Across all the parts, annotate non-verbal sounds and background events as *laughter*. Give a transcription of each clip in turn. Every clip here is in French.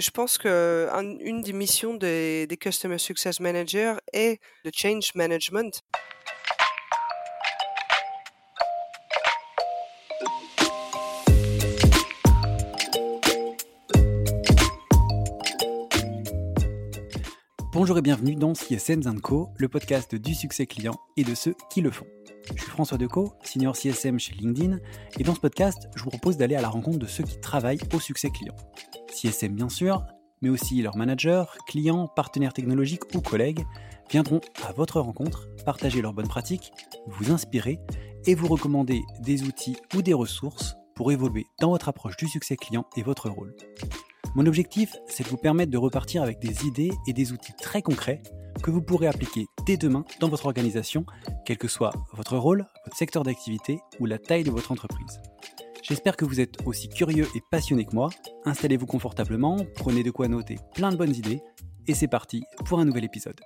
Je pense qu'une des missions des, des Customer Success Managers est le change management. Bonjour et bienvenue dans CSM Co, le podcast du succès client et de ceux qui le font. Je suis François Decaux, senior CSM chez LinkedIn, et dans ce podcast, je vous propose d'aller à la rencontre de ceux qui travaillent au succès client. CSM bien sûr, mais aussi leurs managers, clients, partenaires technologiques ou collègues viendront à votre rencontre, partager leurs bonnes pratiques, vous inspirer et vous recommander des outils ou des ressources pour évoluer dans votre approche du succès client et votre rôle. Mon objectif, c'est de vous permettre de repartir avec des idées et des outils très concrets que vous pourrez appliquer dès demain dans votre organisation, quel que soit votre rôle, votre secteur d'activité ou la taille de votre entreprise. J'espère que vous êtes aussi curieux et passionné que moi. Installez-vous confortablement, prenez de quoi noter plein de bonnes idées, et c'est parti pour un nouvel épisode.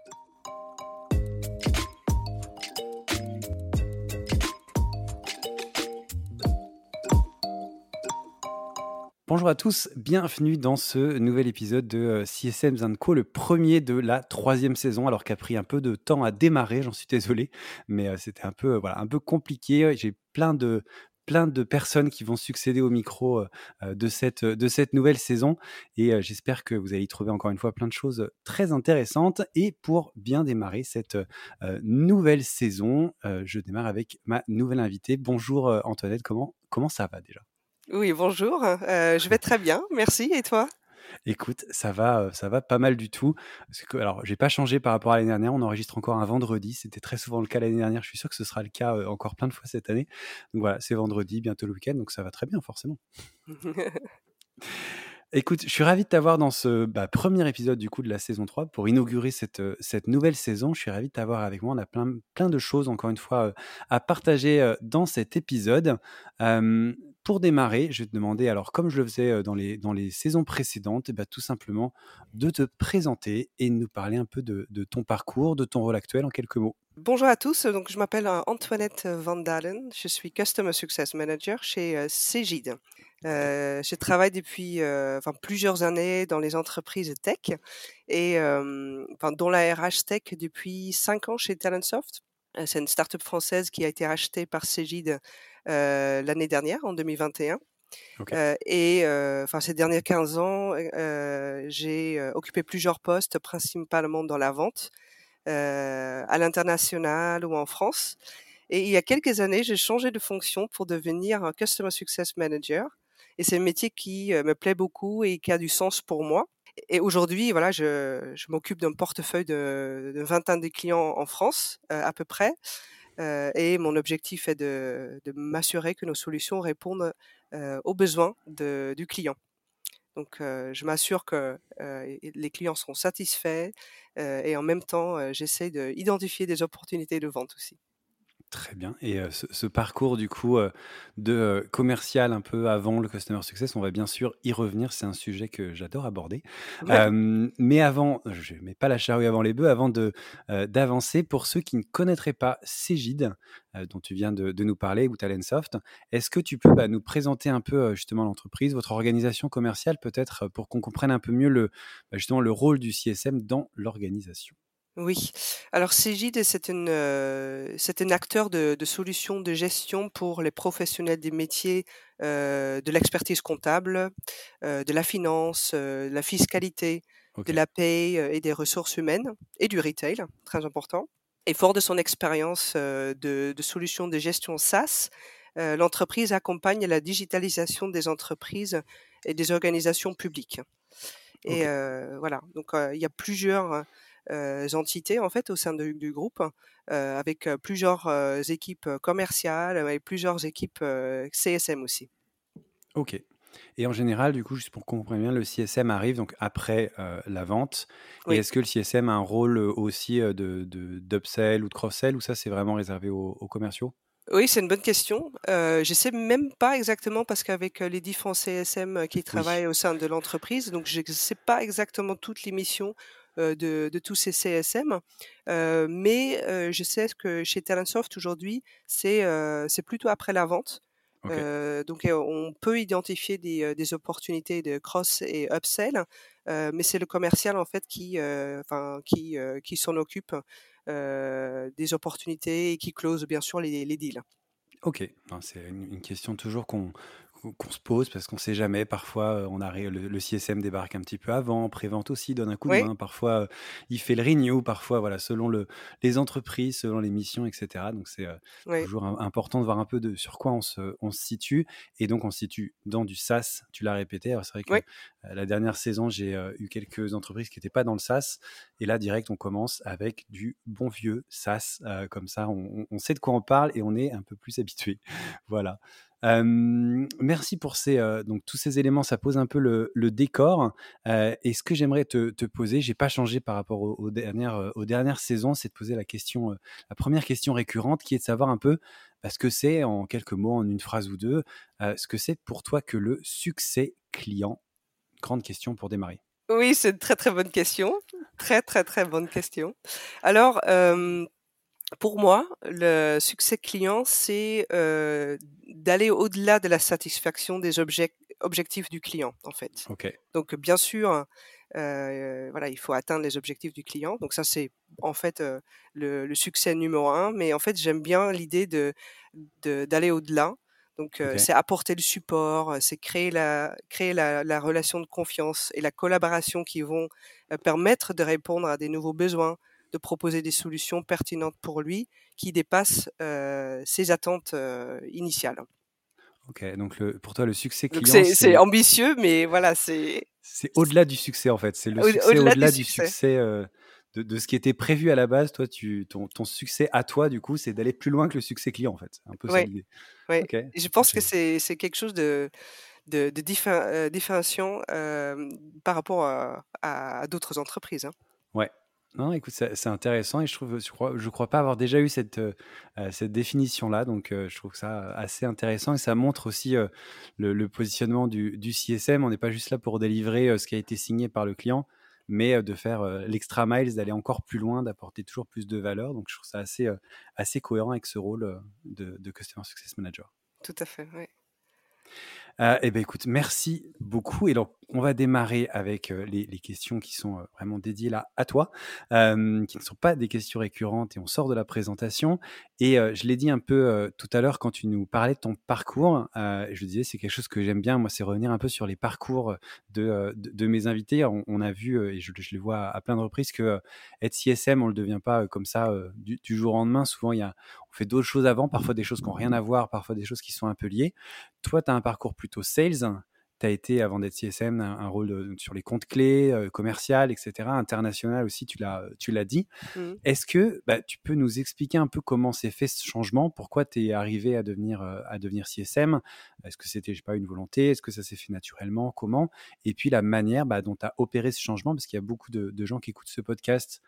Bonjour à tous, bienvenue dans ce nouvel épisode de euh, CSM Co, le premier de la troisième saison, alors qu'a pris un peu de temps à démarrer, j'en suis désolé, mais euh, c'était un peu, euh, voilà, un peu compliqué. J'ai plein de, plein de personnes qui vont succéder au micro de, cette, de cette nouvelle saison, et j'espère que vous allez y trouver encore une fois plein de choses très intéressantes. Et pour bien démarrer cette nouvelle saison, je démarre avec ma nouvelle invitée. Bonjour Antoinette, comment, comment ça va déjà? Oui, bonjour. Je vais très bien, merci. Et toi? Écoute, ça va, ça va pas mal du tout. Parce que, alors, j'ai pas changé par rapport à l'année dernière. On enregistre encore un vendredi. C'était très souvent le cas l'année dernière. Je suis sûr que ce sera le cas encore plein de fois cette année. Donc voilà, c'est vendredi, bientôt le week-end. Donc ça va très bien, forcément. *laughs* Écoute, je suis ravi de t'avoir dans ce bah, premier épisode du coup de la saison 3 pour inaugurer cette, cette nouvelle saison. Je suis ravi de t'avoir avec moi. On a plein, plein de choses, encore une fois, à partager dans cet épisode. Pour démarrer, je vais te demander, alors comme je le faisais dans les, dans les saisons précédentes, bah, tout simplement de te présenter et de nous parler un peu de, de, ton parcours, de ton rôle actuel en quelques mots. Bonjour à tous, donc je m'appelle Antoinette Van Dalen, je suis Customer Success Manager chez Cégide. Euh, je travaille depuis euh, enfin, plusieurs années dans les entreprises tech et euh, enfin, dans la RH tech depuis cinq ans chez Talentsoft. Euh, c'est une start-up française qui a été rachetée par Cégide euh, l'année dernière, en 2021. Okay. et enfin, ces derniers 15 ans, j'ai occupé plusieurs postes, principalement dans la vente, à l'international ou en France. Et il y a quelques années, j'ai changé de fonction pour devenir un Customer Success Manager. Et c'est un métier qui me plaît beaucoup et qui a du sens pour moi. Et aujourd'hui, voilà, je, m'occupe d'un portefeuille de, de vingtaine de clients en France, à peu près. Euh, et mon objectif est de, m'assurer que nos solutions répondent euh, aux besoins du client. Donc, euh, je m'assure que les clients sont satisfaits et en même temps, j'essaie d'identifier des opportunités de vente aussi. Très bien. Et ce, parcours du coup de commercial un peu avant le customer success, on va bien sûr y revenir. C'est un sujet que j'adore aborder. mais avant, je mets pas la charrue avant les bœufs. Avant de d'avancer, pour ceux qui ne connaîtraient pas Cégide, dont tu viens de, nous parler, ou Talentsoft, est-ce que tu peux bah, nous présenter un peu justement l'entreprise, votre organisation commerciale, peut-être pour qu'on comprenne un peu mieux le bah, justement le rôle du CSM dans l'organisation? Oui. Alors Cégide, c'est une, c'est un acteur de, de solutions de gestion pour les professionnels des métiers de l'expertise comptable, de la finance, de la fiscalité, de la paie et des ressources humaines et du retail, très important. Et fort de son expérience de, de solutions de gestion SaaS, l'entreprise accompagne la digitalisation des entreprises et des organisations publiques. Et voilà, donc il y a plusieurs euh, entités en fait au sein du groupe, avec plusieurs équipes commerciales et plusieurs équipes CSM aussi. Ok. Et en général, du coup, juste pour qu'on comprenne bien, le CSM arrive donc après la vente. Et est-ce que le CSM a un rôle aussi de d'upsell ou de cross-sell ou ça c'est vraiment réservé aux, commerciaux? Oui, c'est une bonne question. Euh, je sais même pas exactement parce qu'avec les différents CSM qui travaillent au sein de l'entreprise, donc je ne sais pas exactement toutes les missions de, de, tous ces CSM. Euh, mais je sais que chez Talentsoft aujourd'hui, c'est plutôt après la vente. Okay. Euh, donc on peut identifier des, des, opportunités de cross et upsell mais c'est le commercial en fait qui, enfin, qui, qui s'en occupe des opportunités et qui close bien sûr les, les deals. Ok, c'est une, question toujours qu'on qu'on se pose parce qu'on sait jamais. Parfois, euh, on arrive, le, CSM débarque un petit peu avant, Prévente aussi donne un coup de main. Parfois, euh, il fait le renew. Parfois, voilà, selon le, les entreprises, selon les missions, etc. Donc, c'est euh, toujours important de voir un peu de sur quoi on se, on se situe. Et donc, on se situe dans du SaaS. Tu l'as répété. C'est vrai que la dernière saison, j'ai eu quelques entreprises qui n'étaient pas dans le SaaS. Et là, direct, on commence avec du bon vieux SaaS. comme ça, on, on, sait de quoi on parle et on est un peu plus habitué. *laughs* voilà merci pour ces, donc tous ces éléments, ça pose un peu le, décor. et ce que j'aimerais te, te poser, j'ai pas changé par rapport aux, dernières, aux dernières saisons, c'est de poser la question, la première question récurrente, qui est de savoir un peu bah, ce que c'est, en quelques mots, en une phrase ou deux, ce que c'est pour toi que le succès client? Grande question pour démarrer. Oui, c'est une très très bonne question, très très très bonne question. Alors pour moi, le succès client, c'est d'aller au-delà de la satisfaction des objectifs du client, en fait. Donc, bien sûr, voilà, il faut atteindre les objectifs du client. Donc, ça, c'est en fait le, succès numéro un. Mais en fait, j'aime bien l'idée de d'aller au-delà. Donc, c'est apporter le support, c'est créer la créer la, relation de confiance et la collaboration qui vont permettre de répondre à des nouveaux besoins, de proposer des solutions pertinentes pour lui qui dépassent ses attentes initiales. Ok, donc le, pour toi, le succès client. C'est ambitieux, mais voilà, c'est. C'est au-delà du succès, en fait. C'est le succès au-delà du, succès, de, de, ce qui était prévu à la base. Toi, tu, ton, ton succès à toi, du coup, c'est d'aller plus loin que le succès client, en fait. Un peu ouais. ça Ouais. Je pense que c'est quelque chose de, de, de différenciant par rapport à, à d'autres entreprises. Hein. Ouais, non, écoute, c'est intéressant et je trouve, je crois, je crois pas avoir déjà eu cette, euh, cette définition-là, donc euh, je trouve ça assez intéressant et ça montre aussi euh, le, positionnement du, du, CSM. On n'est pas juste là pour délivrer ce qui a été signé par le client, mais de faire l'extra miles, d'aller encore plus loin, d'apporter toujours plus de valeur. Donc je trouve ça assez, assez cohérent avec ce rôle de, de Customer Success Manager. Tout à fait, oui. Euh, eh ben écoute, merci beaucoup. Et donc, on va démarrer avec euh, les, questions qui sont euh, vraiment dédiées là à toi, qui ne sont pas des questions récurrentes et on sort de la présentation. Et je l'ai dit un peu tout à l'heure quand tu nous parlais de ton parcours. je disais, c'est quelque chose que j'aime bien. Moi, c'est revenir un peu sur les parcours de, de, mes invités. On, a vu, et je, je, le vois à plein de reprises, que être CSM, on ne le devient pas comme ça du, jour au lendemain. Souvent, y a, on fait d'autres choses avant, parfois des choses qui n'ont rien à voir, parfois des choses qui sont un peu liées. Toi, tu as un parcours plutôt sales. Tu as été, avant d'être CSM, un, rôle sur les comptes clés, euh, commercial, etc., international aussi, tu l'as, l'as dit. Mmh. Est-ce que bah, tu peux nous expliquer un peu comment s'est fait ce changement? Pourquoi tu es arrivé à devenir, euh, à devenir CSM Est-ce que c'était, je sais pas, une volonté? Est-ce que ça s'est fait naturellement? Comment? Et puis la manière bah, dont tu as opéré ce changement, parce qu'il y a beaucoup de, de gens qui écoutent ce podcast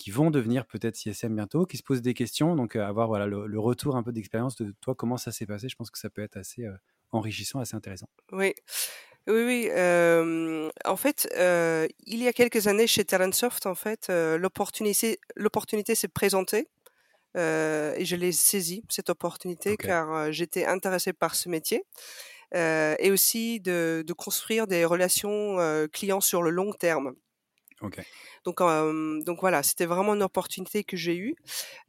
qui vont devenir peut-être CSM bientôt, qui se posent des questions. Donc, euh, avoir voilà, le, retour un peu d'expérience de toi, comment ça s'est passé, je pense que ça peut être assez euh, enrichissant, assez intéressant. Oui. Oui, oui. Euh, en fait, il y a quelques années chez Talentsoft, en fait, l'opportunité, l'opportunité s'est présentée et je l'ai saisie cette opportunité car j'étais intéressée par ce métier et aussi de, de, construire des relations clients sur le long terme. Ok. Donc, donc voilà, c'était vraiment une opportunité que j'ai eue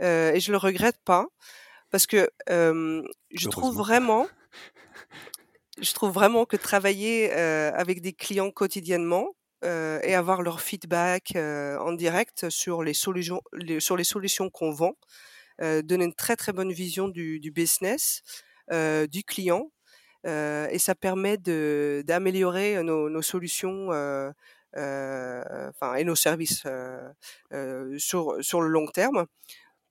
et je le regrette pas parce que je trouve vraiment, je trouve vraiment que travailler avec des clients quotidiennement et avoir leur feedback en direct sur les solutions, sur les solutions qu'on vend, donne une très très bonne vision du, du business, du client. et ça permet d'améliorer nos, nos, solutions enfin et nos services sur sur le long terme.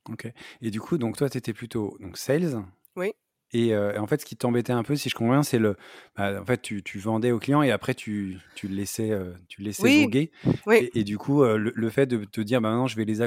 Ok. Et du coup, donc toi, tu étais plutôt donc sales. Oui. Et, en fait, ce qui t'embêtait un peu, si je comprends bien, c'est le. Bah, en fait, tu, tu, vendais aux clients et après, tu, tu le laissais, tu laissais oui. voguer. Oui. Et, du coup, le, fait de te dire, bah, maintenant, je vais les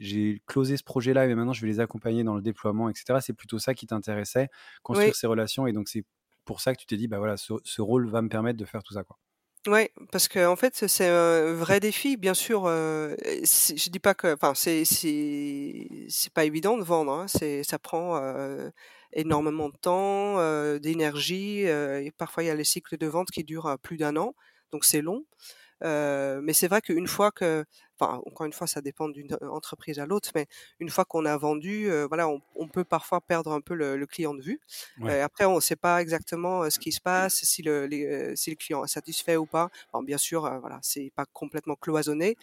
j'ai closé ce projet-là, mais maintenant, je vais les accompagner dans le déploiement, etc. C'est plutôt ça qui t'intéressait, construire ces relations. Et donc, c'est pour ça que tu t'es dit, bah voilà, ce, ce, rôle va me permettre de faire tout ça, quoi. Ouais, parce que en fait, c'est un vrai défi, bien sûr. Euh, je dis pas que, enfin, c'est c'est c'est pas évident de vendre. Hein, c'est ça prend euh, énormément de temps, euh, d'énergie. et parfois, il y a les cycles de vente qui durent plus d'un an, donc c'est long. mais c'est vrai qu'une fois que enfin encore une fois ça dépend d'une entreprise à l'autre mais une fois qu'on a vendu voilà on, peut parfois perdre un peu le, client de vue après on ne sait pas exactement ce qui se passe si le si le client est satisfait ou pas bien sûr voilà c'est pas complètement cloisonné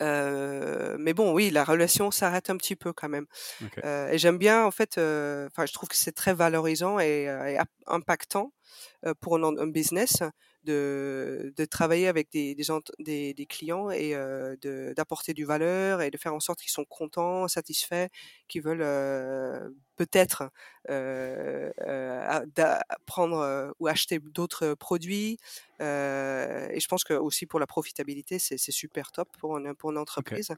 mais bon, oui, la relation s'arrête un petit peu quand même. et j'aime bien, en fait, enfin, je trouve que c'est très valorisant et, impactant pour un, business de, de travailler avec des, des, des, clients et d'apporter du valeur et de faire en sorte qu'ils sont contents, satisfaits, qu'ils veulent peut-être euh, prendre ou acheter d'autres produits. et je pense que aussi pour la profitabilité, c'est super top pour une, pour une entreprise.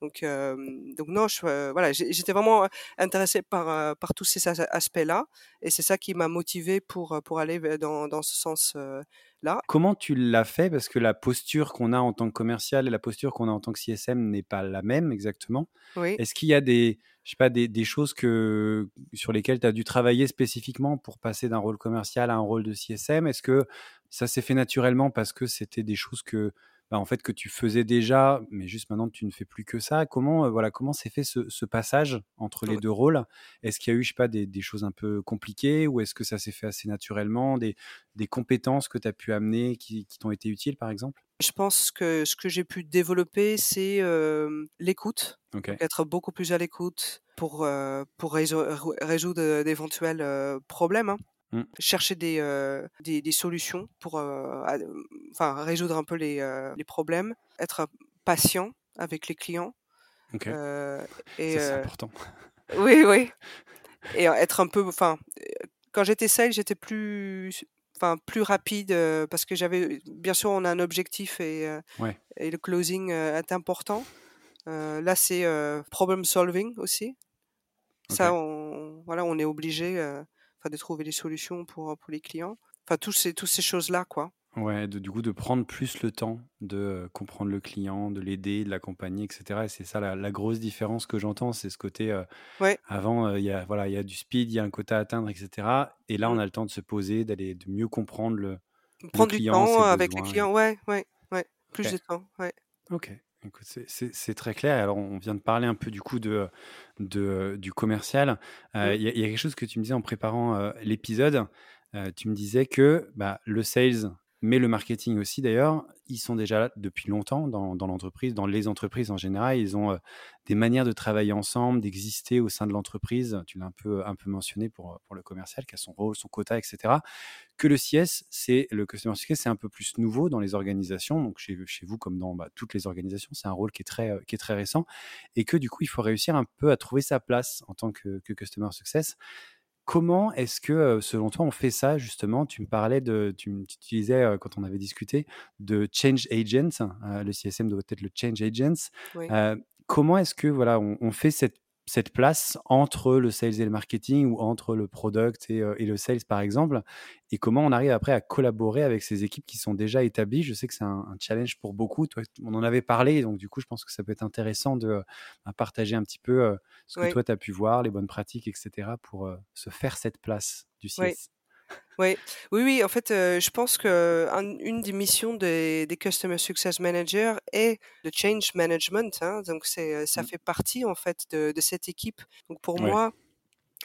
Donc, donc non, je, voilà, j'étais vraiment intéressé par, par tous ces aspects-là, et c'est ça qui m'a motivé pour, pour aller dans, dans ce sens. Là. Comment tu l'as fait? Parce que la posture qu'on a en tant que commercial et la posture qu'on a en tant que CSM n'est pas la même exactement. Oui. Est-ce qu'il y a des, je sais pas, des, des choses que, sur lesquelles tu as dû travailler spécifiquement pour passer d'un rôle commercial à un rôle de CSM Est-ce que ça s'est fait naturellement parce que c'était des choses que bah, en fait que tu faisais déjà, mais juste maintenant tu ne fais plus que ça. Comment voilà comment s'est fait ce, passage entre les deux rôles? Est-ce qu'il y a eu je sais pas des, choses un peu compliquées ou est-ce que ça s'est fait assez naturellement des, des compétences que tu as pu amener qui, t'ont été utiles par exemple? Je pense que ce que j'ai pu développer, c'est l'écoute, être beaucoup plus à l'écoute pour, pour résoudre, d'éventuels problèmes. Hein. Mmh. Chercher des, des, solutions pour enfin, résoudre un peu les, les problèmes, être patient avec les clients. et, c'est important. Oui, oui. *laughs* Et être un peu, enfin, quand j'étais sales, j'étais plus, enfin, plus rapide parce que j'avais, bien sûr, on a un objectif et, et le closing est important. là, c'est problem solving aussi. Ça, on, voilà, on est obligé de trouver des solutions pour, pour les clients. Enfin, tous ces, toutes ces choses-là, quoi. Ouais, de, du coup, de prendre plus le temps de comprendre le client, de l'aider, de l'accompagner, etc. Et c'est ça la, grosse différence que j'entends, c'est ce côté. ouais. Avant, il y a voilà, il y a du speed, il y a un quota à atteindre, etc. Et là, on mmh. a le temps de se poser, d'aller de mieux comprendre le, prendre le client, du temps avec les clients, ouais, ouais, ouais, plus de temps, ouais. Ok. C'est très clair. Alors, on vient de parler un peu du coup de, de du commercial. Euh, il y, a quelque chose que tu me disais en préparant euh, l'épisode. Euh, tu me disais que bah, le sales mais le marketing aussi d'ailleurs, ils sont déjà là depuis longtemps dans, l'entreprise, dans les entreprises en général. Ils ont euh, des manières de travailler ensemble, d'exister au sein de l'entreprise. Tu l'as un peu, un peu mentionné pour, pour le commercial, qui a son rôle, son quota, etc. Que le CS, c'est le customer success, c'est un peu plus nouveau dans les organisations. Donc chez, vous, comme dans bah, toutes les organisations, c'est un rôle qui est, très, euh, qui est très récent. Et que du coup, il faut réussir un peu à trouver sa place en tant que customer success. Comment est-ce que, selon toi, on fait ça justement? Tu me parlais de, tu, utilisais quand on avait discuté de change agents. le CSM doit être le change agents. comment est-ce que voilà, on fait cette cette place entre le sales et le marketing ou entre le product et, euh, le sales par exemple? Et comment on arrive après à collaborer avec ces équipes qui sont déjà établies? Je sais que c'est un, challenge pour beaucoup. Toi on en avait parlé donc du coup je pense que ça peut être intéressant de euh, partager un petit peu euh, ce que toi tu as pu voir les bonnes pratiques etc pour se faire cette place du CS oui, oui, oui. En fait, je pense que une des missions des, des Customer Success Managers est le change management. Hein, donc, c'est, ça mmh. fait partie en fait de, de cette équipe. Donc, pour moi,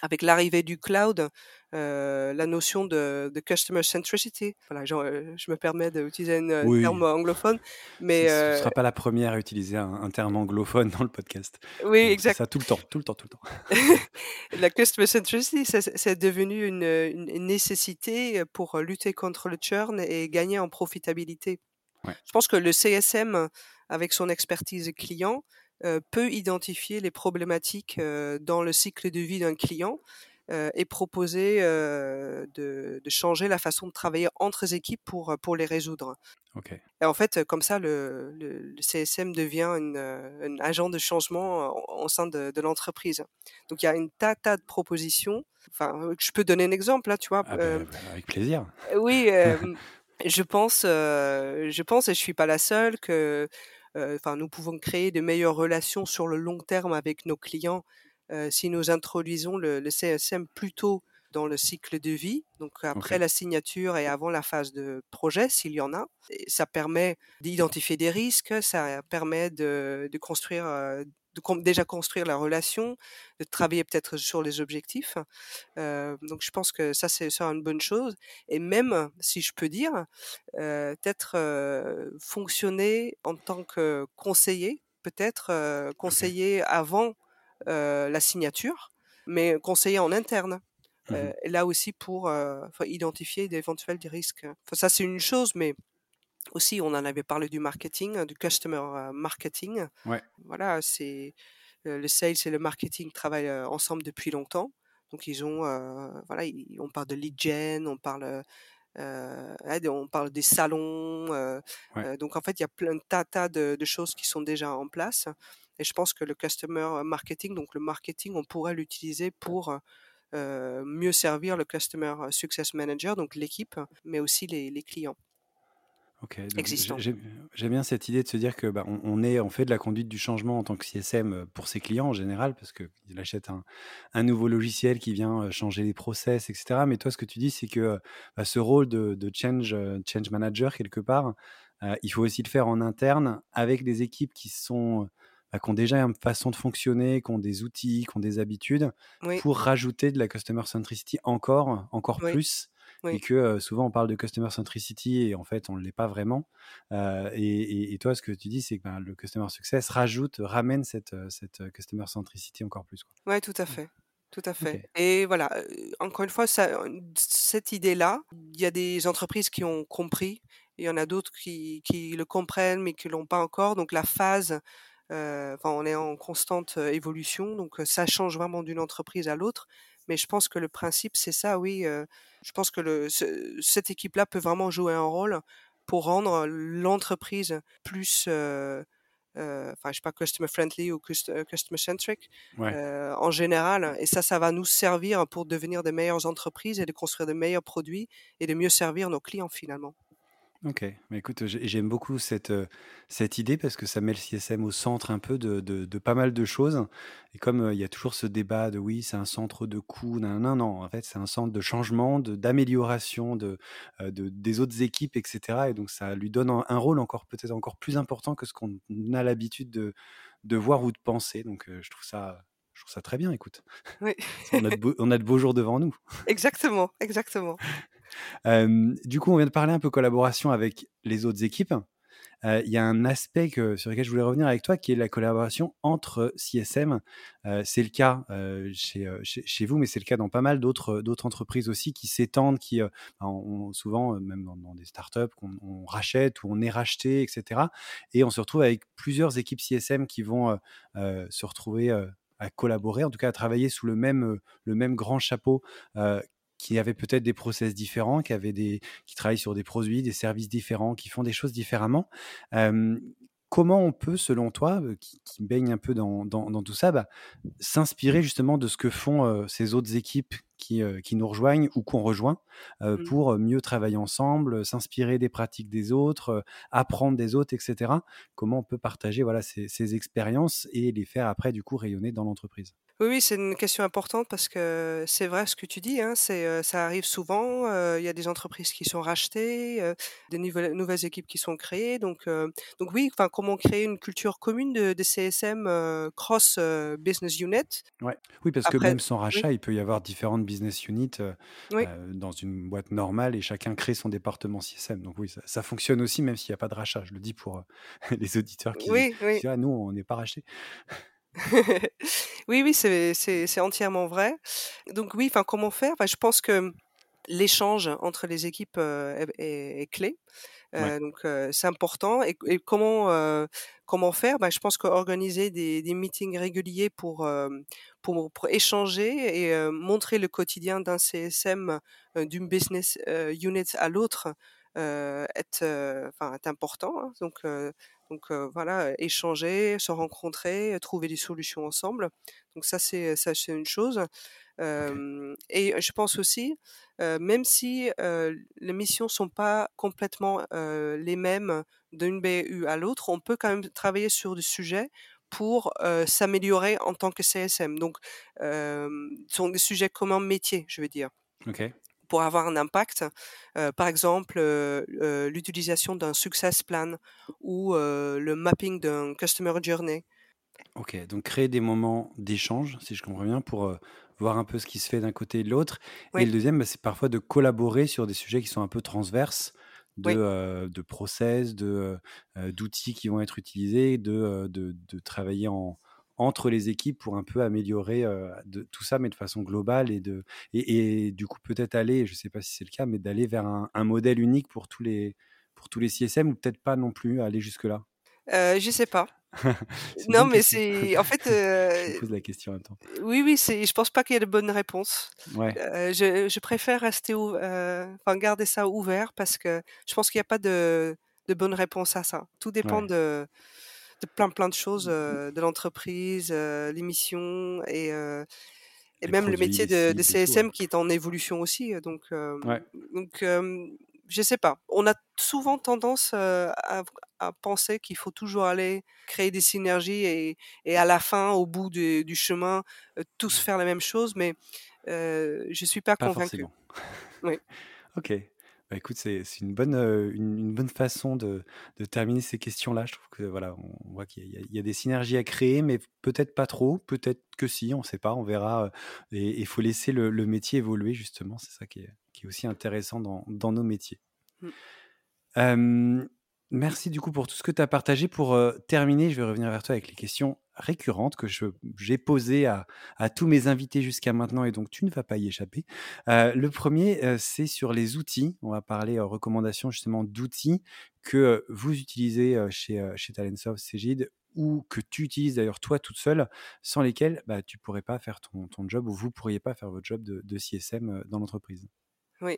avec l'arrivée du cloud, euh, la notion de, de, customer centricity. Voilà, je, je me permets d'utiliser un terme anglophone, mais ce ne sera pas la première à utiliser un, terme anglophone dans le podcast. Oui, exact. Ça tout le temps, tout le temps, tout le temps. *laughs* la customer centricity, c'est devenu une, une, nécessité pour lutter contre le churn et gagner en profitabilité. Je pense que le CSM, avec son expertise client, peut identifier les problématiques dans le cycle de vie d'un client et proposer de, de, changer la façon de travailler entre les équipes pour, pour les résoudre. Et en fait, comme ça, le, le, CSM devient un agent de changement au sein de, de l'entreprise. Donc il y a une tas, tas de propositions. Enfin, je peux donner un exemple, là, tu vois. Ah ben, avec plaisir. Oui, *laughs* je pense, je pense, et je suis pas la seule, que enfin, nous pouvons créer de meilleures relations sur le long terme avec nos clients si nous introduisons le, CSM plus tôt dans le cycle de vie, donc après la signature et avant la phase de projet, s'il y en a. ça permet d'identifier des risques, ça permet de, de construire de déjà construire la relation, de travailler peut-être sur les objectifs. Euh, donc je pense que ça c'est une bonne chose. Et même si je peux dire, euh, peut-être euh, fonctionner en tant que conseiller, peut-être conseiller avant la signature, mais conseiller en interne. Mmh là aussi pour identifier d'éventuels risques. Enfin, ça c'est une chose, mais aussi, on en avait parlé du marketing, du customer marketing. Ouais. Voilà, c'est le sales et le marketing travaillent ensemble depuis longtemps. Donc ils ont, voilà, on parle de lead gen, on parle, on parle des salons. donc en fait, il y a plein de tas, de, choses qui sont déjà en place. Et je pense que le customer marketing, donc le marketing, on pourrait l'utiliser pour mieux servir le customer success manager, donc l'équipe, mais aussi les clients. Ok, j'aime bien cette idée de se dire que bah, on, est, on fait de la conduite du changement en tant que CSM euh, pour ses clients en général, parce qu'il achète un, un, nouveau logiciel qui vient euh, changer les process, etc. Mais toi, ce que tu dis, c'est que bah, ce rôle de, de, change, euh, change manager, quelque part, il faut aussi le faire en interne avec des équipes qui sont bah, qui ont déjà une façon de fonctionner, qui ont des outils, qui ont des habitudes, pour rajouter de la customer centricity encore, encore plus et que souvent on parle de customer centricity et en fait on ne l'est pas vraiment. et, toi, ce que tu dis, c'est que ben, le customer success rajoute, ramène cette, cette customer centricity encore plus. Oui, tout à fait. Tout à fait. Et voilà, encore une fois, ça, cette idée-là, il y a des entreprises qui ont compris, il y en a d'autres qui, qui, le comprennent mais qui l'ont pas encore. Donc la phase, enfin, on est en constante évolution, donc ça change vraiment d'une entreprise à l'autre. Mais je pense que le principe, c'est ça, oui. je pense que le, cette équipe-là peut vraiment jouer un rôle pour rendre l'entreprise plus, enfin, je sais pas, customer friendly ou customer centric en général. Et ça, ça va nous servir pour devenir de meilleures entreprises et de construire de meilleurs produits et de mieux servir nos clients finalement. Ok, mais écoute, j'aime beaucoup cette, cette idée parce que ça met le CSM au centre un peu de, de, pas mal de choses. Et comme il y a toujours ce débat de oui, c'est un centre de coût, non, non, non, en fait, c'est un centre de changement, d'amélioration de, de, des autres équipes, etc. Et donc, ça lui donne un, rôle encore peut-être encore plus important que ce qu'on a l'habitude de, de voir ou de penser. Donc, je trouve ça. Je trouve ça très bien, écoute. Oui. *laughs* on, a de on a de beaux jours devant nous. Exactement, exactement du coup, on vient de parler un peu collaboration avec les autres équipes. Il y a un aspect sur lequel je voulais revenir avec toi, qui est la collaboration entre CSM. c'est le cas chez, chez, vous, mais c'est le cas dans pas mal d'autres entreprises aussi qui s'étendent, qui ont souvent, même dans, des startups, qu'on rachète ou on est racheté, etc. Et on se retrouve avec plusieurs équipes CSM qui vont se retrouver à collaborer, en tout cas à travailler sous le même, le même grand chapeau qui avaient peut-être des process différents, qui, avaient des, qui travaillent sur des produits, des services différents, qui font des choses différemment. comment on peut, selon toi, qui, baigne un peu dans, dans, tout ça, bah, s'inspirer justement de ce que font ces autres équipes qui, qui, nous rejoignent ou qu'on rejoint mmh. pour mieux travailler ensemble, s'inspirer des pratiques des autres, apprendre des autres, etc. Comment on peut partager voilà, ces, ces expériences et les faire après, du coup, rayonner dans l'entreprise? Oui, oui, c'est une question importante parce que c'est vrai ce que tu dis, hein, c'est, ça arrive souvent. Il y a des entreprises qui sont rachetées, des nouvelles, nouvelles équipes qui sont créées. Donc, donc oui, enfin, comment créer une culture commune de, CSM cross business unit? Ouais. Oui, parce que même sans rachat, il peut y avoir différentes business units dans une boîte normale et chacun crée son département CSM. Donc oui, ça, fonctionne aussi même s'il n'y a pas de rachat. Je le dis pour *laughs* les auditeurs qui oui, disent ah, nous, on n'est pas racheté. *laughs* oui, oui, c'est entièrement vrai. Donc oui, enfin, comment faire? Je pense que l'échange entre les équipes est, clé. Donc c'est important. Et, comment comment faire? Ben, Je pense qu'organiser des, des meetings réguliers pour, pour, échanger et montrer le quotidien d'un CSM, d'une business unit à l'autre, est, enfin, est important. Hein. Donc donc voilà, échanger, se rencontrer, trouver des solutions ensemble. Donc ça c'est ça c'est Et je pense aussi, même si les missions sont pas complètement les mêmes d'une BU à l'autre, on peut quand même travailler sur des sujets pour s'améliorer en tant que CSM. Donc, ce sont des sujets communs métier, je veux dire. Pour avoir un impact, par exemple, l'utilisation d'un success plan ou le mapping d'un customer journey. Ok, donc créer des moments d'échange, si je comprends bien, pour voir un peu ce qui se fait d'un côté et de l'autre. Et le deuxième, bah, c'est parfois de collaborer sur des sujets qui sont un peu transverses, de, de process, de, d'outils qui vont être utilisés, de, de, de, travailler en, entre les équipes pour un peu améliorer de, tout ça, mais de façon globale et, de, et, du coup peut-être aller, je ne sais pas si c'est le cas, mais d'aller vers un, un, modèle unique pour tous les, pour tous les CSM ou peut-être pas non plus aller jusque-là? Euh, Je ne sais pas. *laughs* non, mais c'est en fait. *laughs* je pose la question en temps. Oui, oui, c'est. Je pense pas qu'il y ait de bonnes réponses. Ouais. je, je, préfère rester, enfin, garder ça ouvert parce que je pense qu'il n'y a pas de, de bonne réponse à ça. Tout dépend de, de plein plein de choses, mmh. de l'entreprise, l'émission et et même le métier de, de CSM qui est en évolution aussi. Donc, ouais. donc je sais pas. On a souvent tendance à, penser qu'il faut toujours aller créer des synergies et, et à la fin, au bout du chemin, tous faire la même chose, mais euh, je suis pas, pas convaincue. Oui. *laughs* ok. Bah, écoute, c'est une bonne, une, bonne façon de, de terminer ces questions-là. Je trouve que voilà, on voit qu'il y, y, a des synergies à créer, mais peut-être pas trop, peut-être que si, on ne sait pas, on verra. Et il faut laisser le, le, métier évoluer, justement. C'est ça qui est, qui est, aussi intéressant dans, dans nos métiers. Mmh. Merci du coup pour tout ce que tu as partagé. Pour terminer, je vais revenir vers toi avec les questions récurrentes que j'ai posées à, tous mes invités jusqu'à maintenant et donc tu ne vas pas y échapper. le premier, c'est sur les outils. On va parler recommandations justement d'outils que vous utilisez chez, chez Talentsoft Cégide ou que tu utilises d'ailleurs toi toute seule, sans lesquels bah, tu pourrais pas faire ton, job ou vous pourriez pas faire votre job de CSM dans l'entreprise. Oui,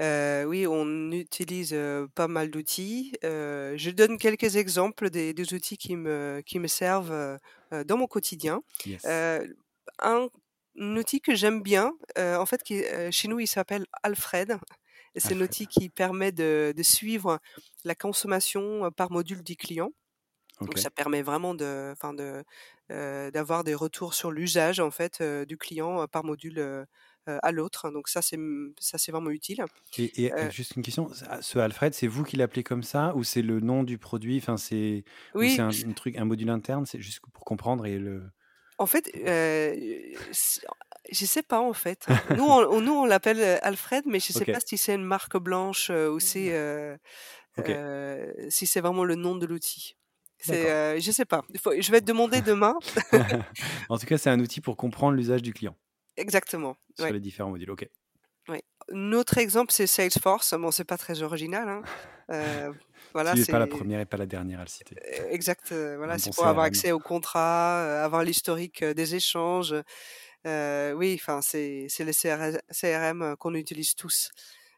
oui, on utilise, pas mal d'outils. je donne quelques exemples des des outils qui me qui me servent, dans mon quotidien. un outil que j'aime bien, en fait, qui chez nous, il s'appelle Alfred et c'est un outil qui permet de de suivre la consommation, par module du client. Donc ça permet vraiment de enfin de, d'avoir des retours sur l'usage, en fait, du client, par module, à l'autre. Donc ça, c'est ça, c'est vraiment utile. Et, euh juste une question, ce Alfred, c'est vous qui l'appelez comme ça ou c'est le nom du produit? Enfin, c'est oui. un, truc, un module interne? C'est juste pour comprendre et le. En fait, euh, je sais pas en fait. Nous, on, nous, on l'appelle Alfred, mais je sais pas si c'est une marque blanche ou si si c'est vraiment le nom de l'outil. C'est, je sais pas. je vais te demander demain. *laughs* en tout cas, c'est un outil pour comprendre l'usage du client. Exactement. Sur les différents modules, ok. Oui. Notre exemple, c'est Salesforce. Bon, c'est pas très original. Hein. *laughs* Euh, voilà, tu n'es pas la première et pas la dernière à le citer. Euh, exact. Euh, voilà, c'est pour avoir accès au contrat, avoir l'historique des échanges. oui, enfin, c'est le CRM qu'on utilise tous.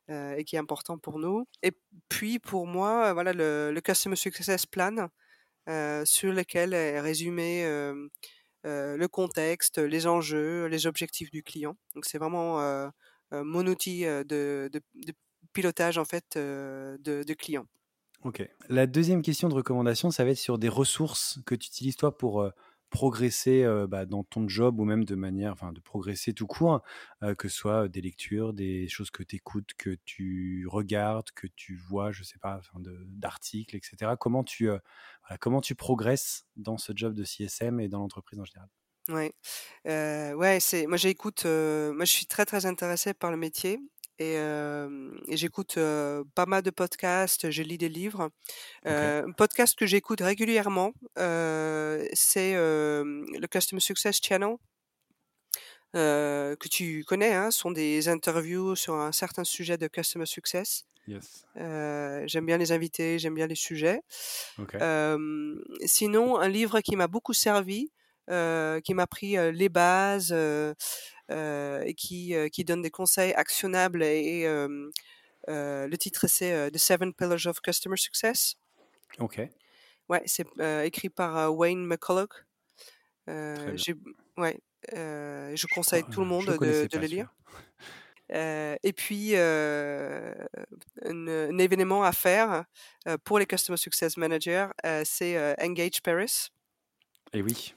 et qui est important pour nous. Et puis pour moi, voilà le, le Customer Success Plan, sur lequel est résumé le contexte, les enjeux, les objectifs du client. Donc c'est vraiment mon outil de, pilotage en fait de, de client. Ok. La deuxième question de recommandation, ça va être sur des ressources que tu utilises toi pour progresser bah, dans ton job ou même de manière, enfin, de progresser tout court, que ce soit des lectures, des choses que tu écoutes, que tu regardes, que tu vois, je sais pas, d'articles, etc. Comment tu, comment tu progresses dans ce job de CSM et dans l'entreprise en général? Ouais, ouais, c'est moi j'écoute, moi je suis très très intéressée par le métier et, j'écoute pas mal de podcasts, je lis des livres. un podcast que j'écoute régulièrement, c'est le Customer Success Channel. que tu connais, hein, sont des interviews sur un certain sujet de Customer Success. Yes. j'aime bien les invités, j'aime bien les sujets. sinon, un livre qui m'a beaucoup servi, qui m'a pris les bases et qui, qui donne des conseils actionnables. Et, le titre, c'est The Seven Pillars of Customer Success. Ok. Ouais, c'est écrit par Wayne McCulloch. ouais, je conseille tout le monde de, de le lire. et puis, un, événement à faire pour les Customer Success Managers, c'est Engage Paris. Et oui.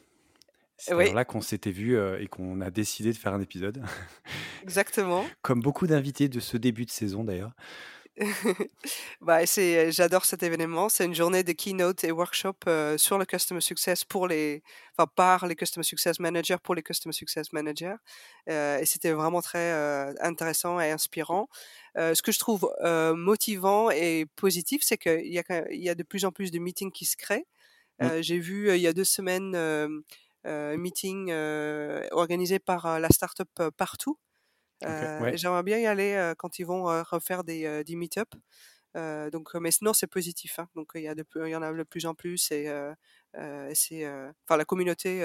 C'est Oui. là qu'on s'était vu et qu'on a décidé de faire un épisode. Exactement. *laughs* Comme beaucoup d'invités de ce début de saison d'ailleurs. *laughs* Bah, c'est j'adore cet événement. C'est une journée de keynote et workshop, heu, sur le customer success pour les enfin, par les customer success managers pour les customer success managers, et c'était vraiment très, intéressant et inspirant. Ce que je trouve, motivant et positif, c'est qu'il y a il y a de plus en plus de meetings qui se créent. Mmh. J'ai vu, il y a 2 semaines, meeting, heu, organisé par, la startup, Partout. Ouais. j'aimerais bien y aller, quand ils vont, refaire des, des meet-up. Heu, donc mais sinon c'est positif, hein, donc il y a de il y en a de plus en plus et c'est, enfin la communauté,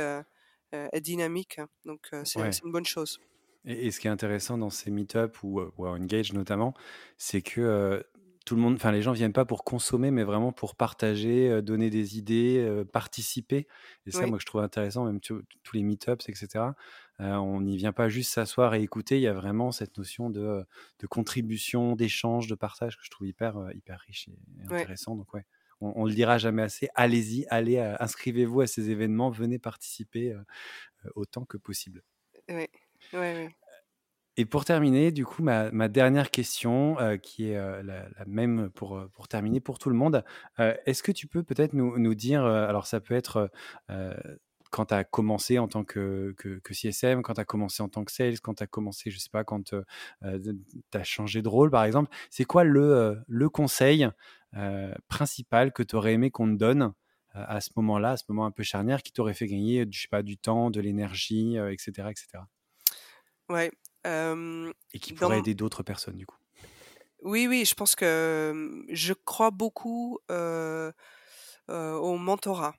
est dynamique, hein, donc c'est Ouais. une bonne chose. Et et ce qui est intéressant dans ces meet-up ou, ou à Engage notamment, c'est que, tout le monde enfin les gens viennent pas pour consommer, mais vraiment pour partager, heu, donner des idées, heu, participer et ça, Oui, moi, je trouve intéressant, même tous tous les meet-ups et cetera. Heu, on n'y vient pas juste s'asseoir et écouter, il y a vraiment cette notion de, contribution, d'échange, de partage que je trouve hyper, hyper riche et et intéressant donc ouais, on on le dira jamais assez, allez-y, allez, inscrivez-vous à ces événements, venez participer, autant que possible. ouais, ouais, ouais. Et pour terminer, du coup, ma, dernière question, euh, qui est euh, la, même pour, euh, pour terminer pour tout le monde, est-ce que tu peux peut-être nous, nous dire, alors ça peut être quand tu as commencé en tant que, que, CSM, quand tu as commencé en tant que sales, quand tu as commencé, je sais pas, quand tu as changé de rôle, par exemple, c'est quoi le, le conseil principal que tu aurais aimé qu'on te donne à ce moment-là, à ce moment un peu charnière, qui t'aurait fait gagner, je sais pas, du temps, de l'énergie, etc., etc. Ouais, Et qui pourrait dans aider d'autres personnes, du coup. oui, oui, je pense que, je crois beaucoup, au mentorat.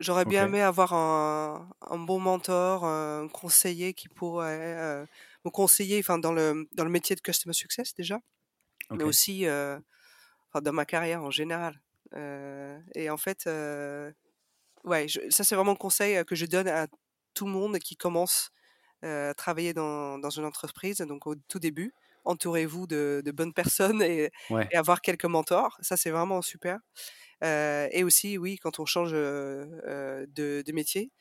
J'aurais bien aimé avoir un un bon mentor, un conseiller qui pourrait, heu, me conseiller, enfin dans le dans le métier de customer success déjà, mais aussi, enfin dans ma carrière en général. Et en fait, ouais, je ça c'est vraiment le conseil, que je donne à tout le monde qui commence, travailler dans dans une entreprise, donc au tout début. Entourez-vous de de bonnes personnes et ouais, et avoir quelques mentors. Ça, c'est vraiment super. Heu et aussi, oui, quand on change, heu, de de métier,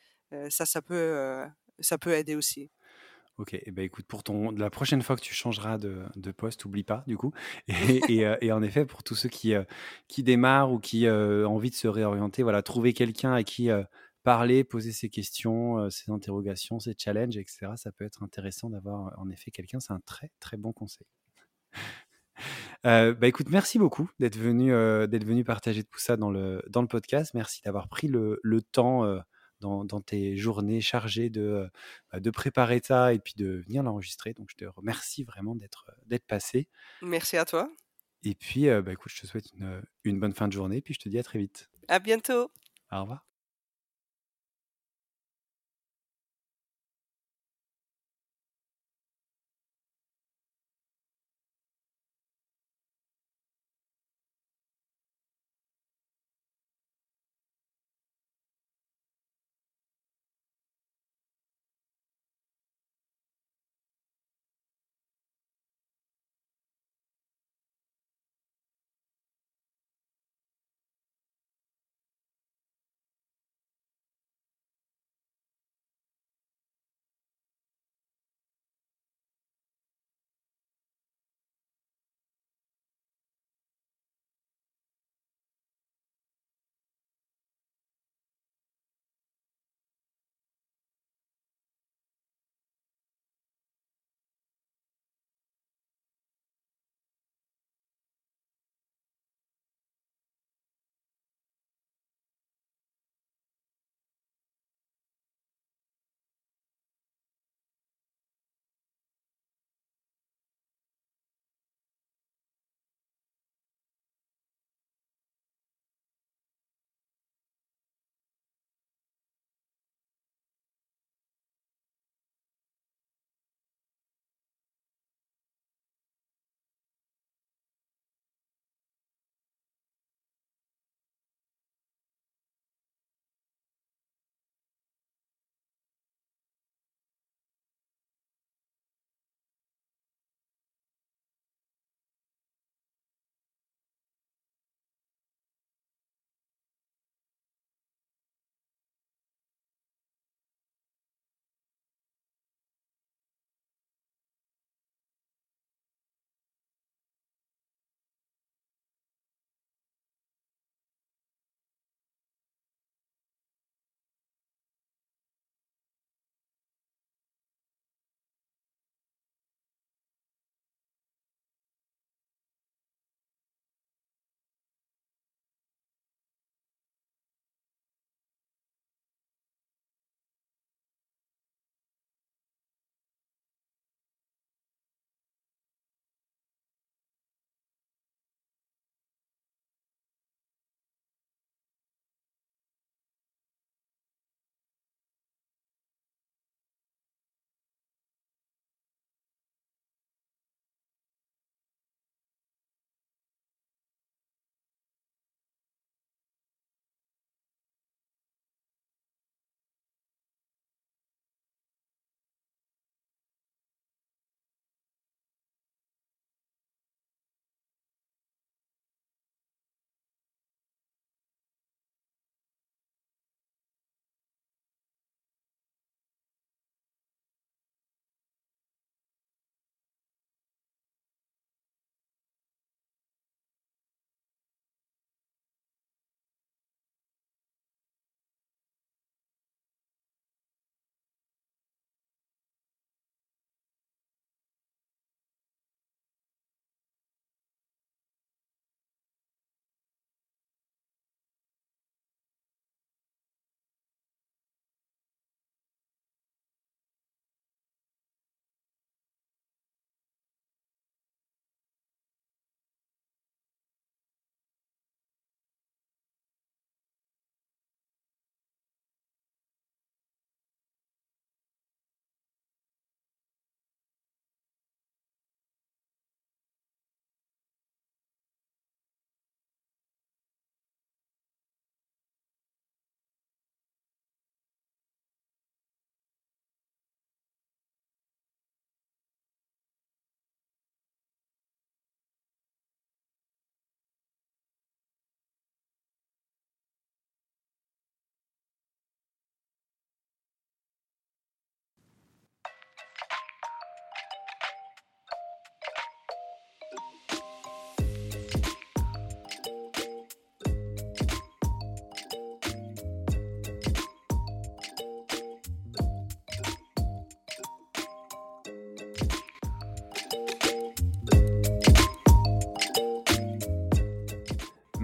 ça, ça peut, ça peut aider aussi. OK et ben, écoute, pour ton la prochaine fois que tu changeras de de poste, oublie pas, du coup *laughs* et et en effet, pour tous ceux qui, qui démarrent ou qui, ont envie de se réorienter, voilà, trouver quelqu'un à qui, parler, poser ses questions, heu, ses interrogations, ses challenges et cetera, ça peut être intéressant d'avoir, en effet, quelqu'un. C'est un très, très bon conseil. Heu, *laughs* bah, écoute, merci beaucoup d'être venu, heu, d'être venu partager tout ça dans le dans le podcast. Merci d'avoir pris le le temps, dans dans tes journées chargées de, bah, de préparer ça et puis de venir l'enregistrer. Donc je te remercie vraiment d'être, d'être passé Merci à toi. et puis, bah, écoute, je te souhaite une, une bonne fin de journée, puis je te dis à très vite. À bientôt. Au revoir.